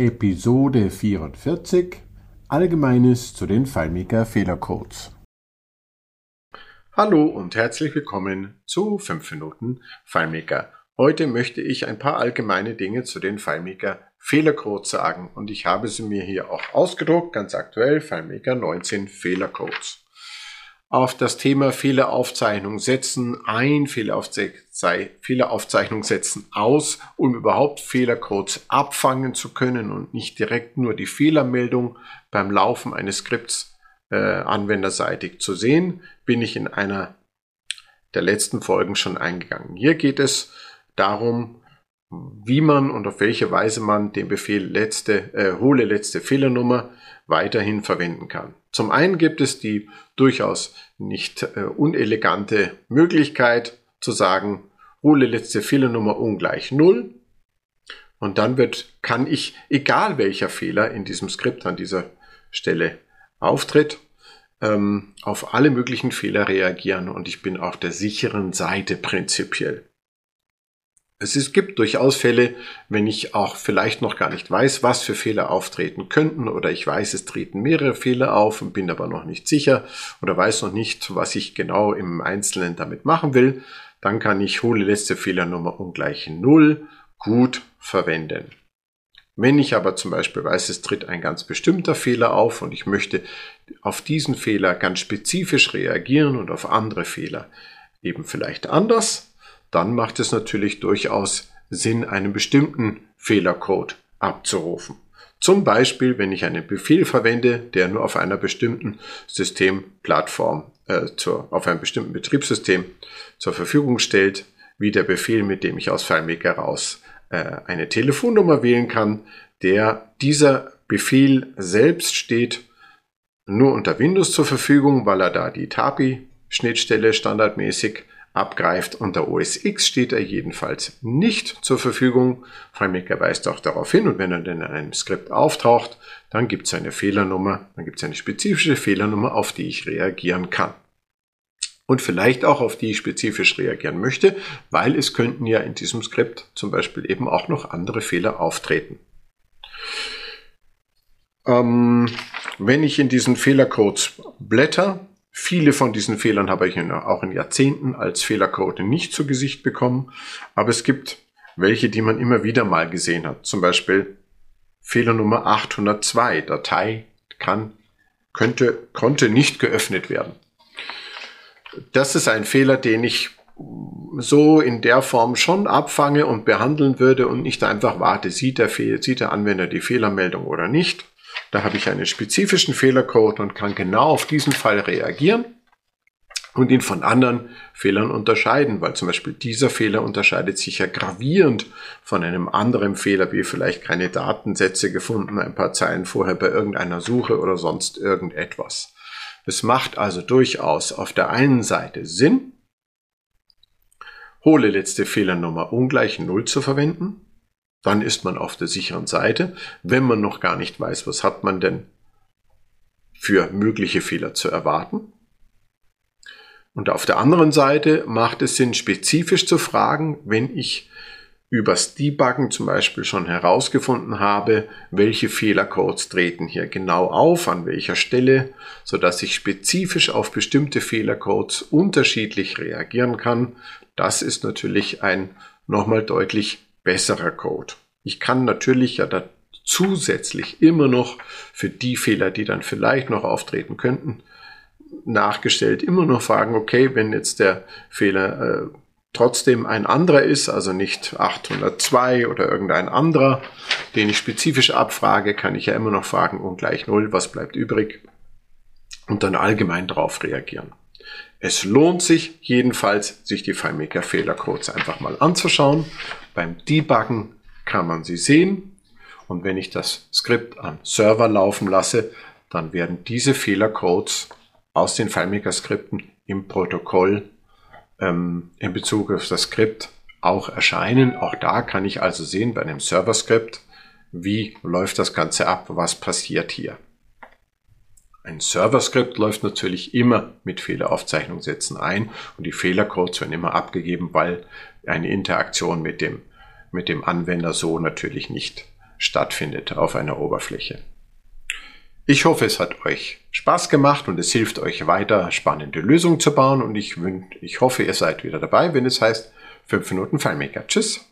Episode 44 Allgemeines zu den FileMaker Fehlercodes. Hallo und herzlich willkommen zu 5 Minuten FileMaker. Heute möchte ich ein paar allgemeine Dinge zu den FileMaker Fehlercodes sagen und ich habe sie mir hier auch ausgedruckt, ganz aktuell FileMaker 19 Fehlercodes auf das Thema Fehleraufzeichnung setzen ein, Fehleraufzeichnung setzen aus, um überhaupt Fehlercodes abfangen zu können und nicht direkt nur die Fehlermeldung beim Laufen eines Skripts äh, anwenderseitig zu sehen, bin ich in einer der letzten Folgen schon eingegangen. Hier geht es darum, wie man und auf welche Weise man den Befehl letzte, äh, hole letzte Fehlernummer weiterhin verwenden kann. Zum einen gibt es die durchaus nicht äh, unelegante Möglichkeit zu sagen, hole letzte Fehlernummer ungleich 0 und dann wird, kann ich, egal welcher Fehler in diesem Skript an dieser Stelle auftritt, ähm, auf alle möglichen Fehler reagieren und ich bin auf der sicheren Seite prinzipiell. Es ist, gibt durchaus Fälle, wenn ich auch vielleicht noch gar nicht weiß, was für Fehler auftreten könnten oder ich weiß, es treten mehrere Fehler auf und bin aber noch nicht sicher oder weiß noch nicht, was ich genau im Einzelnen damit machen will, dann kann ich hole letzte Fehlernummer ungleich 0 gut verwenden. Wenn ich aber zum Beispiel weiß, es tritt ein ganz bestimmter Fehler auf und ich möchte auf diesen Fehler ganz spezifisch reagieren und auf andere Fehler eben vielleicht anders, dann macht es natürlich durchaus Sinn, einen bestimmten Fehlercode abzurufen. Zum Beispiel, wenn ich einen Befehl verwende, der nur auf einer bestimmten Systemplattform, äh, zur, auf einem bestimmten Betriebssystem zur Verfügung stellt, wie der Befehl, mit dem ich aus FileMaker raus äh, eine Telefonnummer wählen kann, der dieser Befehl selbst steht nur unter Windows zur Verfügung, weil er da die TAPI-Schnittstelle standardmäßig abgreift. Unter OS X steht er jedenfalls nicht zur Verfügung. FileMaker weist auch darauf hin und wenn er denn in einem Skript auftaucht, dann gibt es eine Fehlernummer, dann gibt es eine spezifische Fehlernummer, auf die ich reagieren kann. Und vielleicht auch auf die ich spezifisch reagieren möchte, weil es könnten ja in diesem Skript zum Beispiel eben auch noch andere Fehler auftreten. Ähm, wenn ich in diesen Fehlercodes blätter, Viele von diesen Fehlern habe ich auch in Jahrzehnten als Fehlercode nicht zu Gesicht bekommen, aber es gibt welche, die man immer wieder mal gesehen hat. Zum Beispiel Fehler Nummer 802, Datei kann, könnte, konnte nicht geöffnet werden. Das ist ein Fehler, den ich so in der Form schon abfange und behandeln würde und nicht einfach warte, sieht der, sieht der Anwender die Fehlermeldung oder nicht, da habe ich einen spezifischen Fehlercode und kann genau auf diesen Fall reagieren und ihn von anderen Fehlern unterscheiden, weil zum Beispiel dieser Fehler unterscheidet sich ja gravierend von einem anderen Fehler, wie vielleicht keine Datensätze gefunden, ein paar Zeilen vorher bei irgendeiner Suche oder sonst irgendetwas. Es macht also durchaus auf der einen Seite Sinn, hole letzte Fehlernummer ungleich Null zu verwenden, dann ist man auf der sicheren Seite. Wenn man noch gar nicht weiß, was hat man denn für mögliche Fehler zu erwarten. Und auf der anderen Seite macht es Sinn, spezifisch zu fragen, wenn ich übers Debuggen zum Beispiel schon herausgefunden habe, welche Fehlercodes treten hier genau auf, an welcher Stelle, so dass ich spezifisch auf bestimmte Fehlercodes unterschiedlich reagieren kann. Das ist natürlich ein nochmal deutlich besserer Code. Ich kann natürlich ja da zusätzlich immer noch für die Fehler, die dann vielleicht noch auftreten könnten, nachgestellt immer noch fragen, okay, wenn jetzt der Fehler äh, trotzdem ein anderer ist, also nicht 802 oder irgendein anderer, den ich spezifisch abfrage, kann ich ja immer noch fragen, ungleich 0, was bleibt übrig? Und dann allgemein darauf reagieren. Es lohnt sich jedenfalls, sich die FileMaker Fehlercodes einfach mal anzuschauen. Beim Debuggen kann man sie sehen. Und wenn ich das Skript am Server laufen lasse, dann werden diese Fehlercodes aus den FileMaker-Skripten im Protokoll ähm, in Bezug auf das Skript auch erscheinen. Auch da kann ich also sehen bei einem Server-Skript, wie läuft das Ganze ab, was passiert hier. Ein Server-Skript läuft natürlich immer mit Fehleraufzeichnungssätzen ein und die Fehlercodes werden immer abgegeben, weil eine Interaktion mit dem, mit dem Anwender so natürlich nicht stattfindet auf einer Oberfläche. Ich hoffe, es hat euch Spaß gemacht und es hilft euch weiter, spannende Lösungen zu bauen und ich, ich hoffe, ihr seid wieder dabei, wenn es heißt 5 Minuten FileMaker. Tschüss!